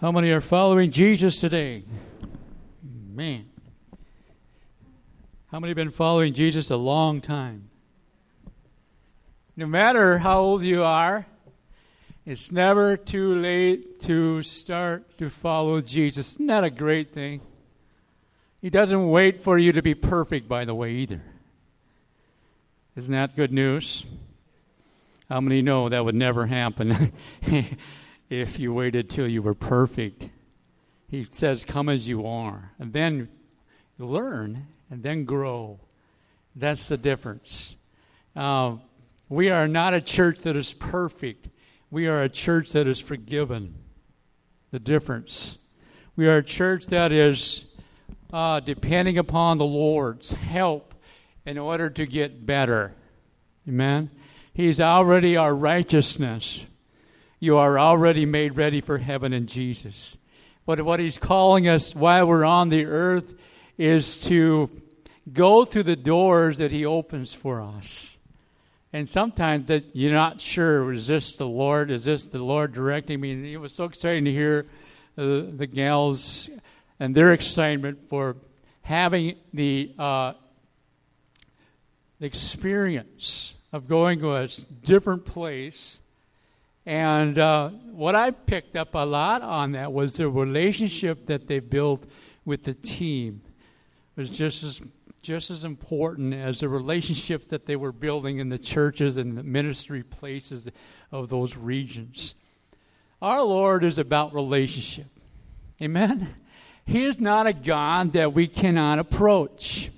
How many are following Jesus today? Man. How many have been following Jesus a long time? No matter how old you are, it's never too late to start to follow Jesus. Isn't that a great thing? He doesn't wait for you to be perfect, by the way, either. Isn't that good news? How many know that would never happen if you waited till you were perfect? He says, Come as you are. And then learn and then grow. That's the difference. Uh, we are not a church that is perfect, we are a church that is forgiven. The difference. We are a church that is uh, depending upon the Lord's help in order to get better. Amen? He's already our righteousness. You are already made ready for heaven in Jesus. But what He's calling us while we're on the earth is to go through the doors that He opens for us. And sometimes that you're not sure, is this the Lord? Is this the Lord directing me? And it was so exciting to hear uh, the gals and their excitement for having the, uh, the experience of going to a different place. And uh, what I picked up a lot on that was the relationship that they built with the team it was just as just as important as the relationship that they were building in the churches and the ministry places of those regions. Our Lord is about relationship. Amen. He is not a God that we cannot approach.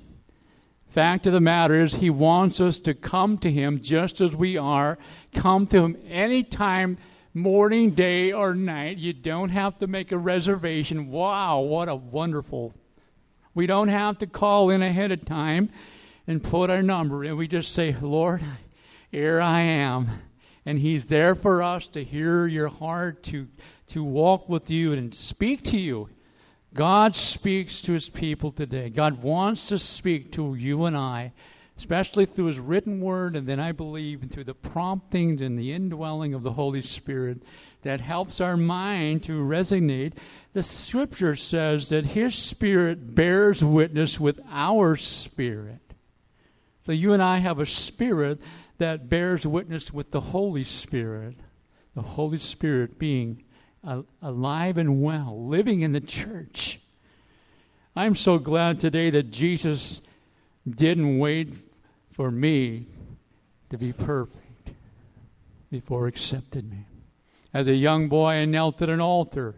Fact of the matter is, He wants us to come to Him just as we are. Come to Him anytime, morning, day, or night. You don't have to make a reservation. Wow, what a wonderful. We don't have to call in ahead of time and put our number in. We just say, Lord, here I am. And He's there for us to hear your heart, to, to walk with you and speak to you. God speaks to his people today. God wants to speak to you and I, especially through his written word, and then I believe through the promptings and the indwelling of the Holy Spirit that helps our mind to resonate. The scripture says that his spirit bears witness with our spirit. So you and I have a spirit that bears witness with the Holy Spirit, the Holy Spirit being alive and well, living in the church. I'm so glad today that Jesus didn't wait for me to be perfect before accepted me. As a young boy, I knelt at an altar,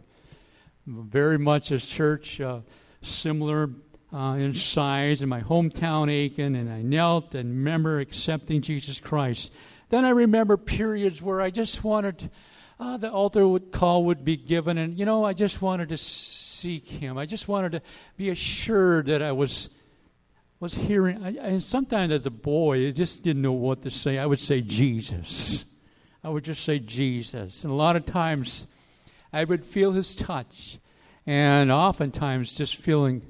very much a church uh, similar uh, in size in my hometown, Aiken, and I knelt and remember accepting Jesus Christ. Then I remember periods where I just wanted uh, the altar would, call would be given, and you know, I just wanted to seek Him. I just wanted to be assured that I was was hearing. I, I, sometimes as a boy, I just didn't know what to say. I would say Jesus. I would just say Jesus, and a lot of times, I would feel His touch, and oftentimes, just feeling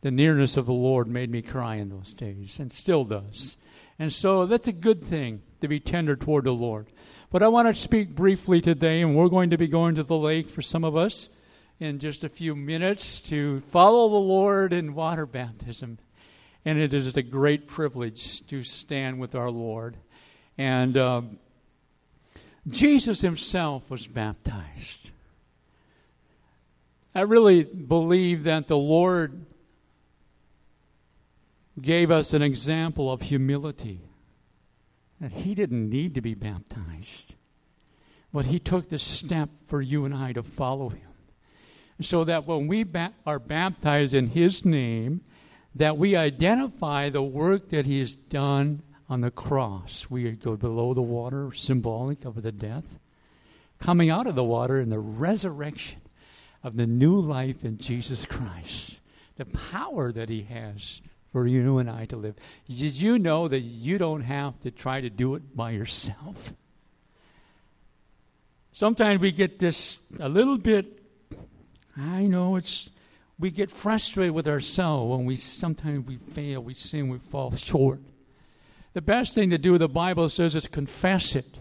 the nearness of the Lord made me cry in those days, and still does. And so that's a good thing to be tender toward the Lord. But I want to speak briefly today, and we're going to be going to the lake for some of us in just a few minutes to follow the Lord in water baptism. And it is a great privilege to stand with our Lord. And um, Jesus himself was baptized. I really believe that the Lord gave us an example of humility that he didn't need to be baptized, but he took the step for you and I to follow him. So that when we ba- are baptized in his name, that we identify the work that he has done on the cross. We go below the water, symbolic of the death, coming out of the water in the resurrection of the new life in Jesus Christ. The power that he has for you and I to live. Did you know that you don't have to try to do it by yourself? Sometimes we get this a little bit, I know it's, we get frustrated with ourselves when we sometimes we fail, we sin, we fall short. The best thing to do, the Bible says, is confess it.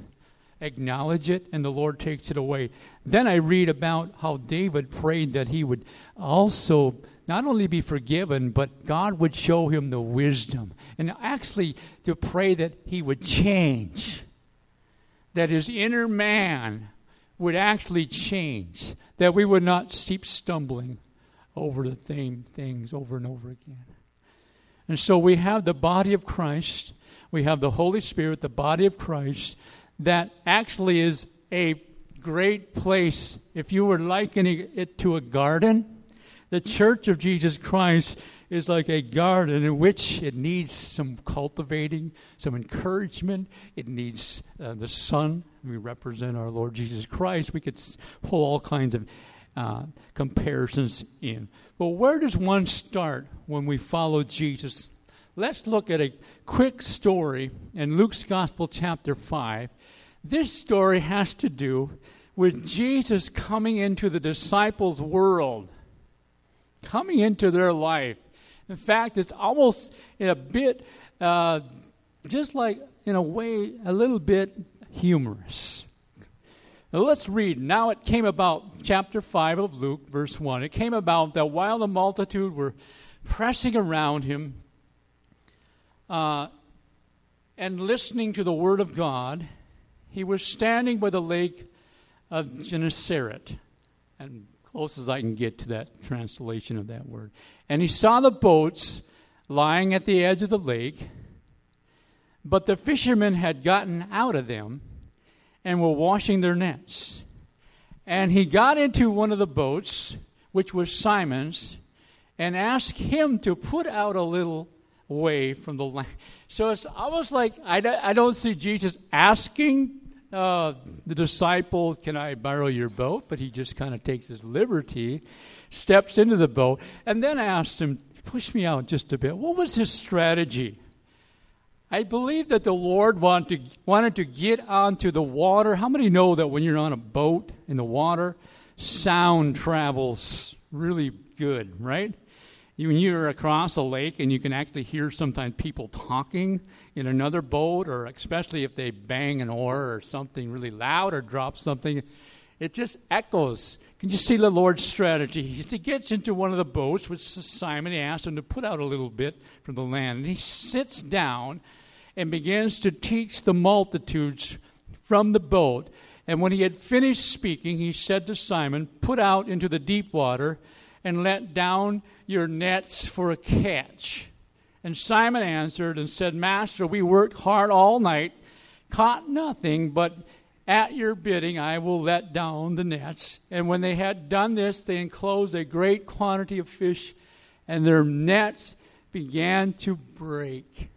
acknowledge it, and the Lord takes it away. Then I read about how David prayed that he would also not only be forgiven, but God would show him the wisdom. And actually, to pray that he would change, that his inner man would actually change, that we would not keep stumbling over the same things over and over again. And so we have the body of Christ, we have the Holy Spirit, the body of Christ, that actually is a great place. If you were likening it to a garden, the church of Jesus Christ is like a garden in which it needs some cultivating, some encouragement. It needs uh, the sun. We represent our Lord Jesus Christ. We could pull all kinds of uh, comparisons in. But where does one start when we follow Jesus? Let's look at a quick story in Luke's Gospel, chapter 5. This story has to do with Jesus coming into the disciples' world, coming into their life. In fact, it's almost in a bit, uh, just like in a way, a little bit humorous. Now let's read. Now it came about, chapter 5 of Luke, verse 1. It came about that while the multitude were pressing around him uh, and listening to the word of God, he was standing by the lake of Gennesaret, and close as I can get to that translation of that word. And he saw the boats lying at the edge of the lake, but the fishermen had gotten out of them and were washing their nets. And he got into one of the boats, which was Simon's, and asked him to put out a little way from the land. So it's almost like I, I don't see Jesus asking uh, the disciple, Can I borrow your boat? But he just kind of takes his liberty, steps into the boat, and then asks him, Push me out just a bit. What was his strategy? I believe that the Lord wanted to, wanted to get onto the water. How many know that when you're on a boat in the water, sound travels really good, right? When you're across a lake and you can actually hear sometimes people talking in another boat, or especially if they bang an oar or something really loud or drop something, it just echoes. Can you see the Lord's strategy? He gets into one of the boats, which Simon. He asks him to put out a little bit from the land. And he sits down and begins to teach the multitudes from the boat. And when he had finished speaking, he said to Simon, Put out into the deep water and let down your nets for a catch. And Simon answered and said, Master, we worked hard all night, caught nothing, but at your bidding I will let down the nets. And when they had done this, they enclosed a great quantity of fish, and their nets began to break.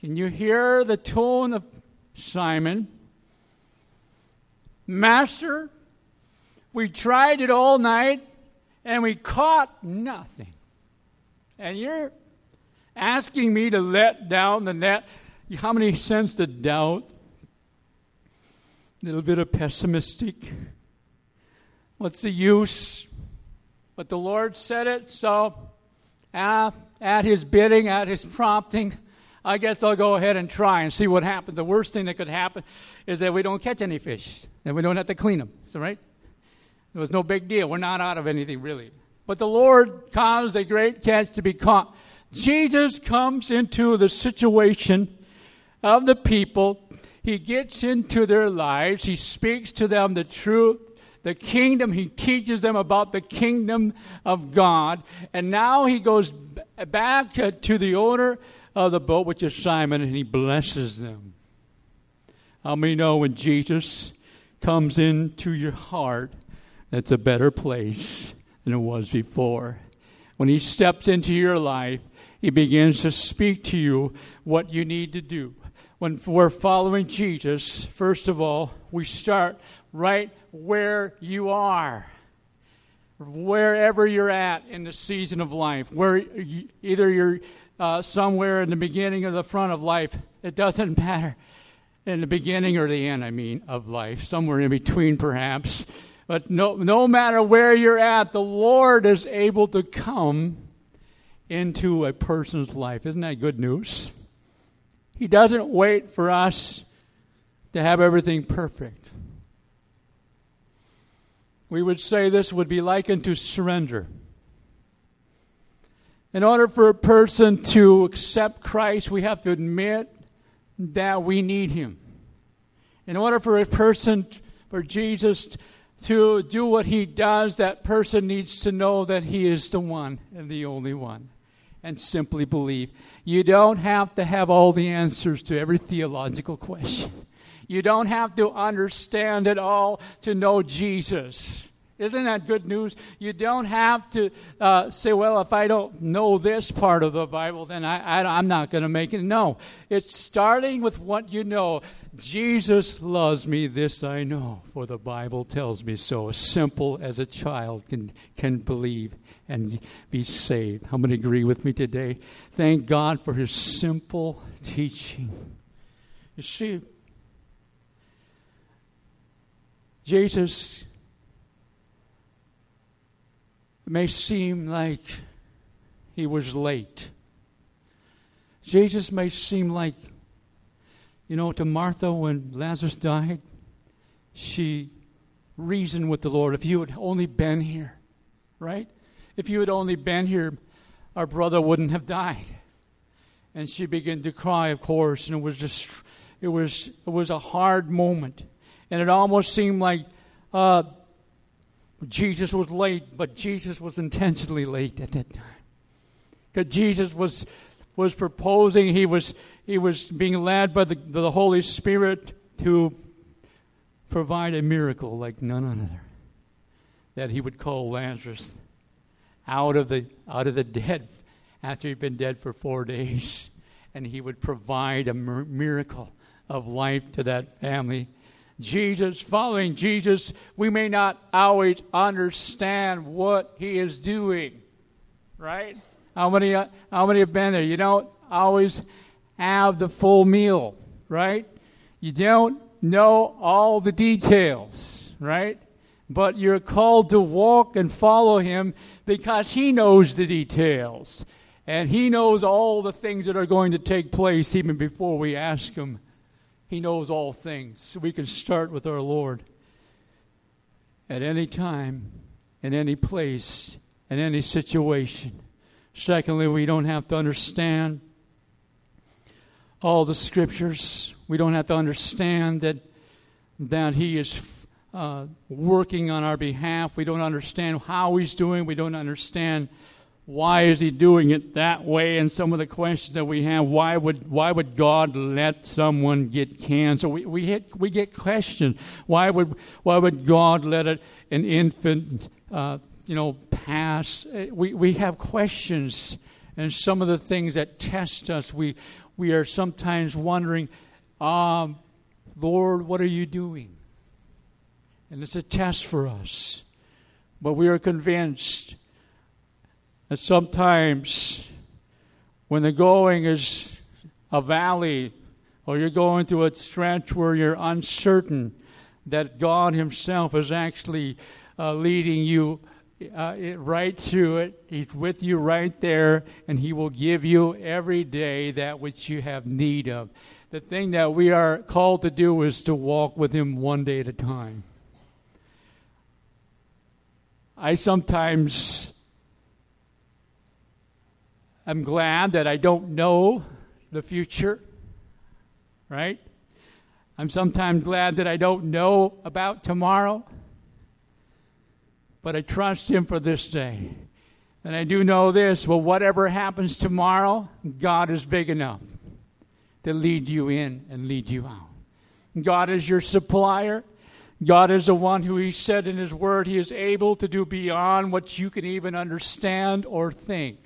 Can you hear the tone of Simon? Master, we tried it all night and we caught nothing. And you're asking me to let down the net. How many sense the doubt? A little bit of pessimistic. What's the use? But the Lord said it, so uh, at His bidding, at His prompting, I guess I'll go ahead and try and see what happens. The worst thing that could happen is that we don't catch any fish, and we don't have to clean them. Is that right? It was no big deal. We're not out of anything, really. But the Lord caused a great catch to be caught. Jesus comes into the situation of the people. He gets into their lives. He speaks to them the truth, the kingdom. He teaches them about the kingdom of God. And now he goes back uh, to the owner of the boat, which is Simon, and he blesses them. How many know when Jesus comes into your heart, that's a better place than it was before. When He steps into your life, He begins to speak to you what you need to do. When we're following Jesus, first of all, we start right where you are. Wherever you're at in the season of life, where you, either you're uh, somewhere in the beginning or the front of life, it doesn't matter. In the beginning or the end, I mean, of life, somewhere in between perhaps. But no, no matter where you're at, the Lord is able to come into a person's life. Isn't that good news? He doesn't wait for us to have everything perfect. We would say this would be likened to surrender. In order for a person to accept Christ, we have to admit that we need Him. In order for a person, for Jesus to do what He does, that person needs to know that He is the one and the only one and simply believe. You don't have to have all the answers to every theological question. You don't have to understand it all to know Jesus. Isn't that good news? You don't have to uh, say, well, if I don't know this part of the Bible, then I, I, I'm not going to make it. No. It's starting with what you know. Jesus loves me, this I know, for the Bible tells me so. As simple as a child can, can believe and be saved. How many agree with me today? Thank God for his simple teaching. You see, Jesus may seem like he was late. Jesus may seem like, you know, to Martha when Lazarus died, she reasoned with the Lord. If you had only been here, right? If you had only been here, our brother wouldn't have died. And she began to cry, of course, and it was just, it was, it was a hard moment. And it almost seemed like uh, Jesus was late, but Jesus was intentionally late at that time. Because Jesus was, was proposing, he was, he was being led by the, the Holy Spirit to provide a miracle like none other. That he would call Lazarus out of the out of the dead after he'd been dead for four days, and he would provide a miracle of life to that family. Jesus, following Jesus, we may not always understand what he is doing, right? How many how many have been there? You don't always have the full meal, right? You don't know all the details, right? but you're called to walk and follow him because he knows the details. And he knows all the things that are going to take place even before we ask him. He knows all things. We can start with our Lord at any time, in any place, in any situation. Secondly, we don't have to understand all the scriptures. We don't have to understand that that he is uh, working on our behalf. We don't understand how he's doing. We don't understand why is he doing it that way. And some of the questions that we have: Why would why would God let someone get cancer? We we hit, we get questioned. Why would why would God let it, an infant uh, you know pass? Uh, we we have questions, and some of the things that test us. We we are sometimes wondering, um, Lord, what are you doing? And it's a test for us. But we are convinced that sometimes when the going is a valley or you're going through a stretch where you're uncertain, that God Himself is actually uh, leading you uh, right through it. He's with you right there, and He will give you every day that which you have need of. The thing that we are called to do is to walk with Him one day at a time. I sometimes am glad that I don't know the future, right? I'm sometimes glad that I don't know about tomorrow, but I trust Him for this day. And I do know this well, whatever happens tomorrow, God is big enough to lead you in and lead you out. God is your supplier. God is the one who He said in His Word, He is able to do beyond what you can even understand or think.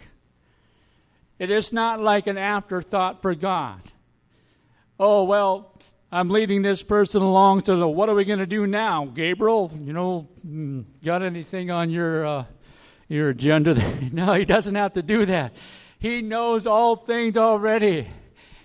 It is not like an afterthought for God. Oh, well, I'm leading this person along, so what are we going to do now? Gabriel, you know, hmm, got anything on your, uh, your agenda? no, He doesn't have to do that. He knows all things already,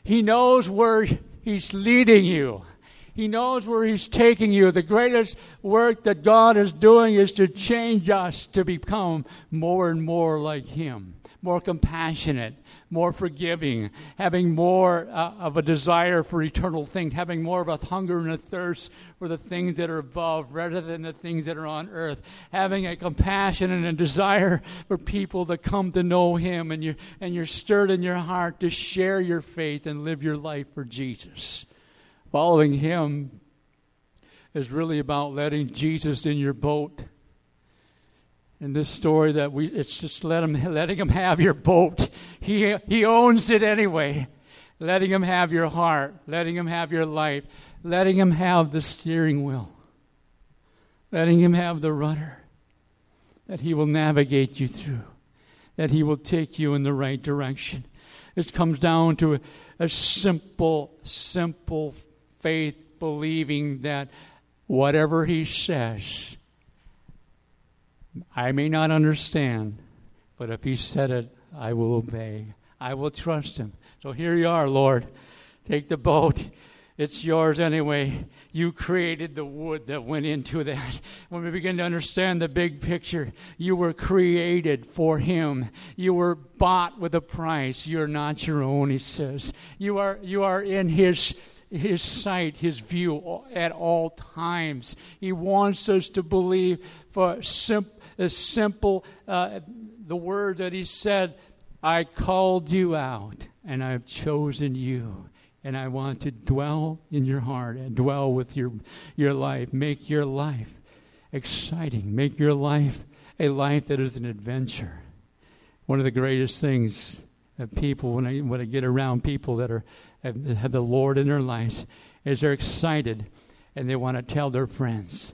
He knows where He's leading you. He knows where He's taking you. The greatest work that God is doing is to change us to become more and more like Him, more compassionate, more forgiving, having more uh, of a desire for eternal things, having more of a hunger and a thirst for the things that are above rather than the things that are on earth, having a compassion and a desire for people to come to know Him, and you're, and you're stirred in your heart to share your faith and live your life for Jesus. Following Him is really about letting Jesus in your boat in this story that we it's just let him letting him have your boat. He he owns it anyway. Letting him have your heart letting him have your life letting him have the steering wheel letting him have the rudder that he will navigate you through that he will take you in the right direction. It comes down to a, a simple simple faith believing that whatever he says I may not understand, but if He said it, I will obey. I will trust Him. So here you are, Lord. Take the boat. It's yours anyway. You created the wood that went into that. When we begin to understand the big picture, you were created for Him. You were bought with a price. You're not your own, He says. You are, you are in His his sight, his view at all times. He wants us to believe for simple the simple, uh, the word that he said, I called you out and I've chosen you. And I want to dwell in your heart and dwell with your, your life. Make your life exciting. Make your life a life that is an adventure. One of the greatest things that people, when I, when I get around people that are, have, have the Lord in their lives, is they're excited and they want to tell their friends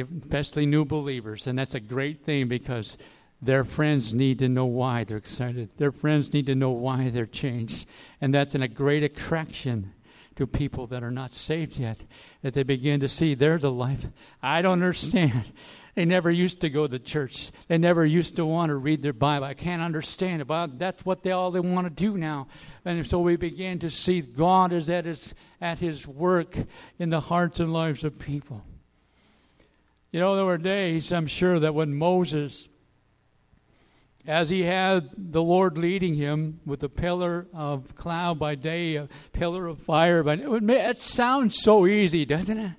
especially new believers. And that's a great thing because their friends need to know why they're excited. Their friends need to know why they're changed. And that's a great attraction to people that are not saved yet, that they begin to see there's a life. I don't understand. They never used to go to church. They never used to want to read their Bible. I can't understand it, but that's what they all they want to do now. And so we begin to see God is at his at his work in the hearts and lives of people. You know, there were days, I'm sure, that when Moses, as he had the Lord leading him with a pillar of cloud by day, a pillar of fire by night, it sounds so easy, doesn't it?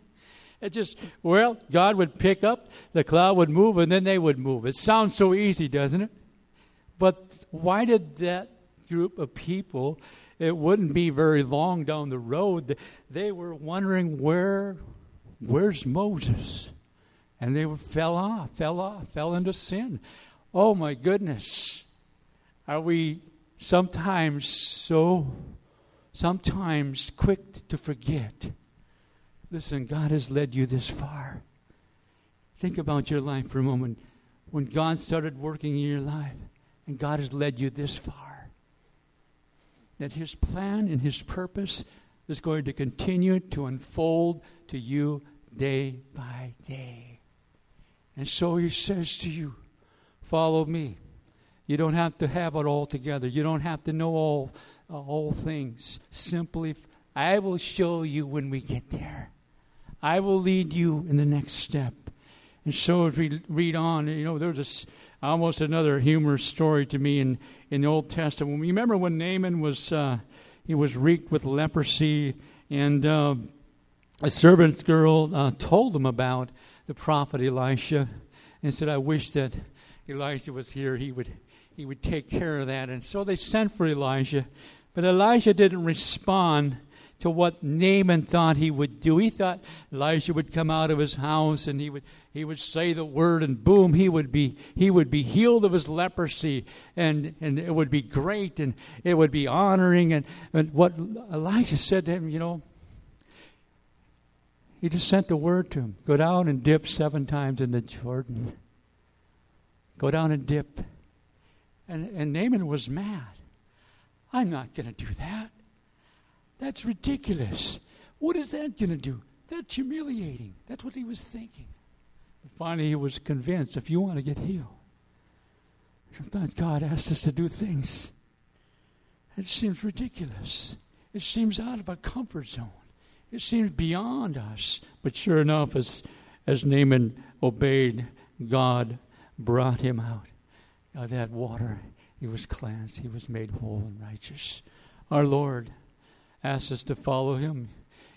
It just, well, God would pick up, the cloud would move, and then they would move. It sounds so easy, doesn't it? But why did that group of people, it wouldn't be very long down the road, they were wondering where, where's Moses? And they fell off, fell off, fell into sin. Oh my goodness. Are we sometimes so, sometimes quick to forget? Listen, God has led you this far. Think about your life for a moment. When God started working in your life, and God has led you this far, that His plan and His purpose is going to continue to unfold to you day by day. And so he says to you, Follow me. You don't have to have it all together. You don't have to know all, uh, all things. Simply, I will show you when we get there. I will lead you in the next step. And so as we read on, you know, there's this, almost another humorous story to me in, in the Old Testament. You remember when Naaman was, uh, he was reeked with leprosy, and uh, a servant's girl uh, told him about the prophet Elisha and said, I wish that Elisha was here. He would, he would take care of that. And so they sent for Elijah. But Elijah didn't respond to what Naaman thought he would do. He thought Elijah would come out of his house and he would he would say the word and boom he would be he would be healed of his leprosy and and it would be great and it would be honoring and, and what Elijah said to him, you know, he just sent a word to him go down and dip seven times in the Jordan. Go down and dip. And, and Naaman was mad. I'm not going to do that. That's ridiculous. What is that going to do? That's humiliating. That's what he was thinking. But finally, he was convinced if you want to get healed, sometimes God asks us to do things. It seems ridiculous. It seems out of our comfort zone. It seems beyond us. But sure enough, as, as Naaman obeyed, God brought him out of that water. He was cleansed, he was made whole and righteous. Our Lord asks us to follow him,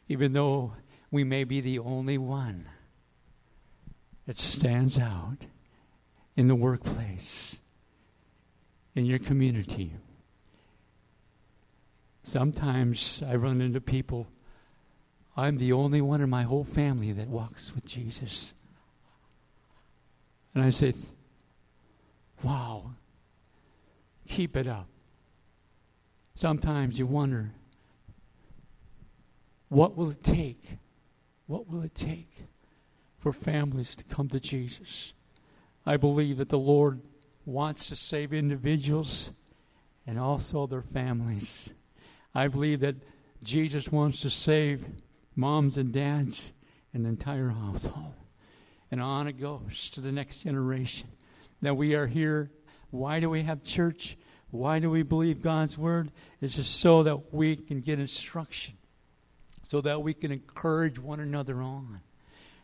even though we may be the only one that stands out in the workplace, in your community. Sometimes I run into people, I'm the only one in my whole family that walks with Jesus. And I say, wow, keep it up. Sometimes you wonder, what will it take? What will it take for families to come to Jesus? I believe that the Lord wants to save individuals and also their families. I believe that Jesus wants to save moms and dads and the entire household. And on it goes to the next generation. That we are here. Why do we have church? Why do we believe God's word? It's just so that we can get instruction, so that we can encourage one another on.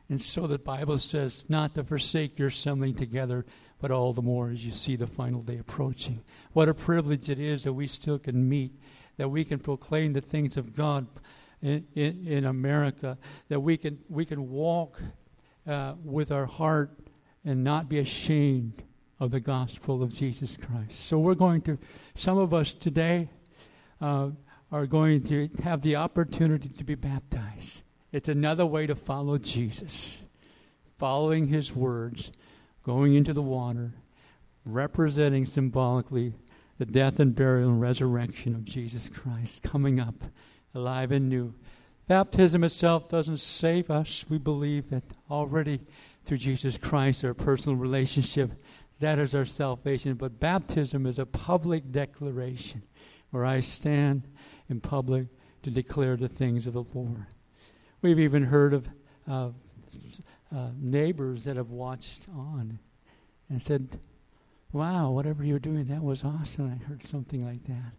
And so the Bible says not to forsake your assembling together, but all the more as you see the final day approaching. What a privilege it is that we still can meet, that we can proclaim the things of God in, in, in America, that we can, we can walk uh, with our heart and not be ashamed of the gospel of Jesus Christ. So we're going to, some of us today uh, are going to have the opportunity to be baptized. It's another way to follow Jesus, following his words, going into the water, representing symbolically the death and burial and resurrection of Jesus Christ, coming up alive and new. Baptism itself doesn't save us. We believe that already through Jesus Christ, our personal relationship, that is our salvation. But baptism is a public declaration where I stand in public to declare the things of the Lord. We've even heard of uh, uh, neighbors that have watched on and said, Wow, whatever you're doing, that was awesome. I heard something like that.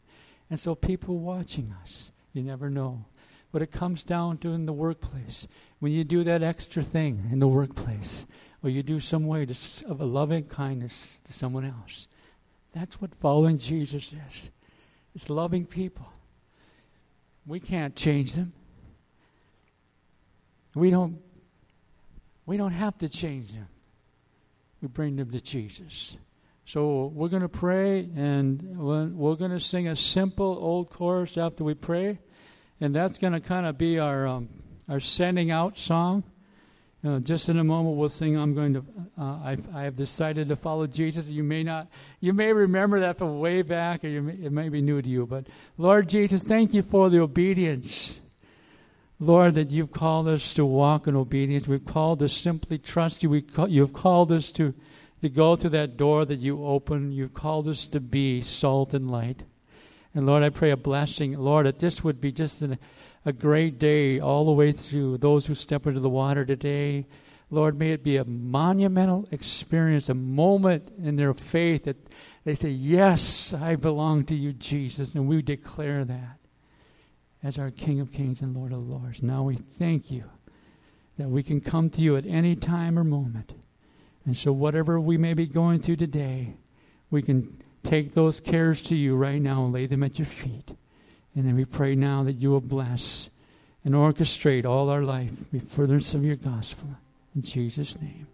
And so people watching us, you never know. But it comes down to in the workplace. When you do that extra thing in the workplace, or you do some way to, of a loving kindness to someone else, that's what following Jesus is. It's loving people. We can't change them. We don't we don't have to change them. We bring them to Jesus. So we're going to pray and we're going to sing a simple old chorus after we pray and that's going to kind of be our um, our sending out song. Uh, just in a moment, we'll sing. I'm going to. Uh, I, I have decided to follow Jesus. You may not. You may remember that from way back, or may, it may be new to you. But Lord Jesus, thank you for the obedience. Lord, that you've called us to walk in obedience. We've called us simply trust you. We call, you've called us to, to go through that door that you open. You've called us to be salt and light. And Lord, I pray a blessing, Lord, that this would be just an, a great day all the way through those who step into the water today. Lord, may it be a monumental experience, a moment in their faith that they say, Yes, I belong to you, Jesus. And we declare that as our King of Kings and Lord of Lords. Now we thank you that we can come to you at any time or moment. And so, whatever we may be going through today, we can take those cares to you right now and lay them at your feet. And then we pray now that you will bless and orchestrate all our life with furtherance of your gospel. In Jesus' name.